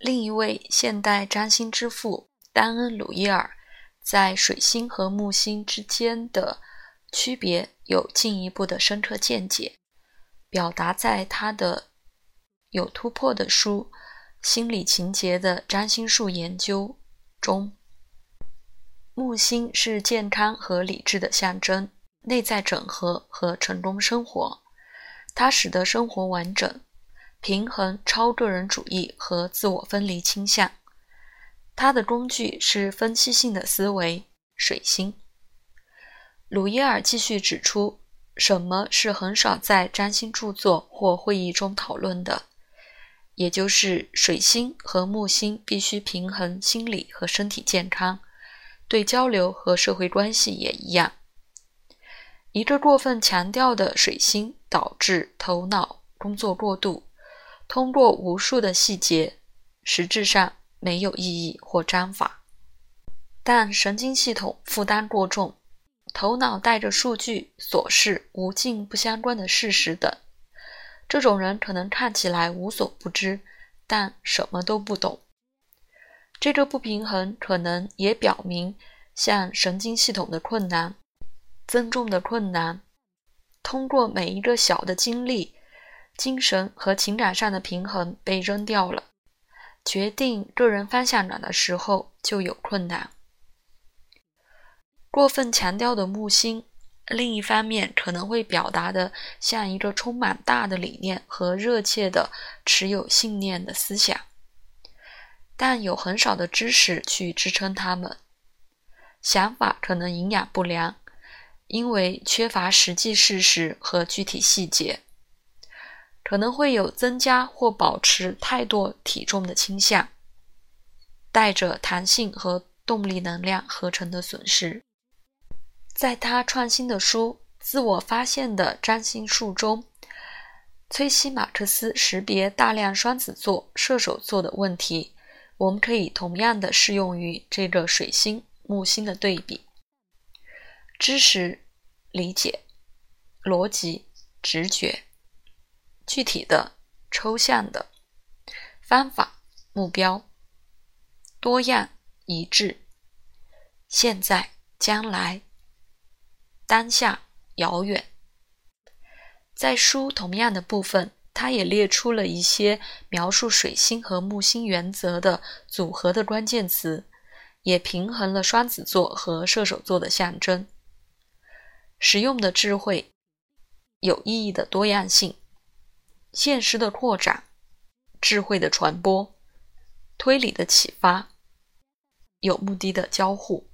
另一位现代占星之父丹恩·鲁伊尔在水星和木星之间的区别有进一步的深刻见解，表达在他的有突破的书《心理情节的占星术研究》中。木星是健康和理智的象征，内在整合和成功生活，它使得生活完整。平衡超个人主义和自我分离倾向。他的工具是分析性的思维。水星。鲁伊尔继续指出，什么是很少在占星著作或会议中讨论的，也就是水星和木星必须平衡心理和身体健康，对交流和社会关系也一样。一个过分强调的水星导致头脑工作过度。通过无数的细节，实质上没有意义或章法，但神经系统负担过重，头脑带着数据、琐事、无尽不相关的事实等。这种人可能看起来无所不知，但什么都不懂。这个不平衡可能也表明，像神经系统的困难、增重的困难，通过每一个小的经历。精神和情感上的平衡被扔掉了，决定个人方向感的时候就有困难。过分强调的木星，另一方面可能会表达的像一个充满大的理念和热切的持有信念的思想，但有很少的知识去支撑他们，想法可能营养不良，因为缺乏实际事实和具体细节。可能会有增加或保持太多体重的倾向，带着弹性和动力能量合成的损失。在他创新的书《自我发现的占星术》中，崔西·马克思识别大量双子座、射手座的问题，我们可以同样的适用于这个水星木星的对比：知识、理解、逻辑、直觉。具体的、抽象的方法、目标、多样、一致、现在、将来、当下、遥远。在书同样的部分，他也列出了一些描述水星和木星原则的组合的关键词，也平衡了双子座和射手座的象征。实用的智慧，有意义的多样性。现实的扩展，智慧的传播，推理的启发，有目的的交互。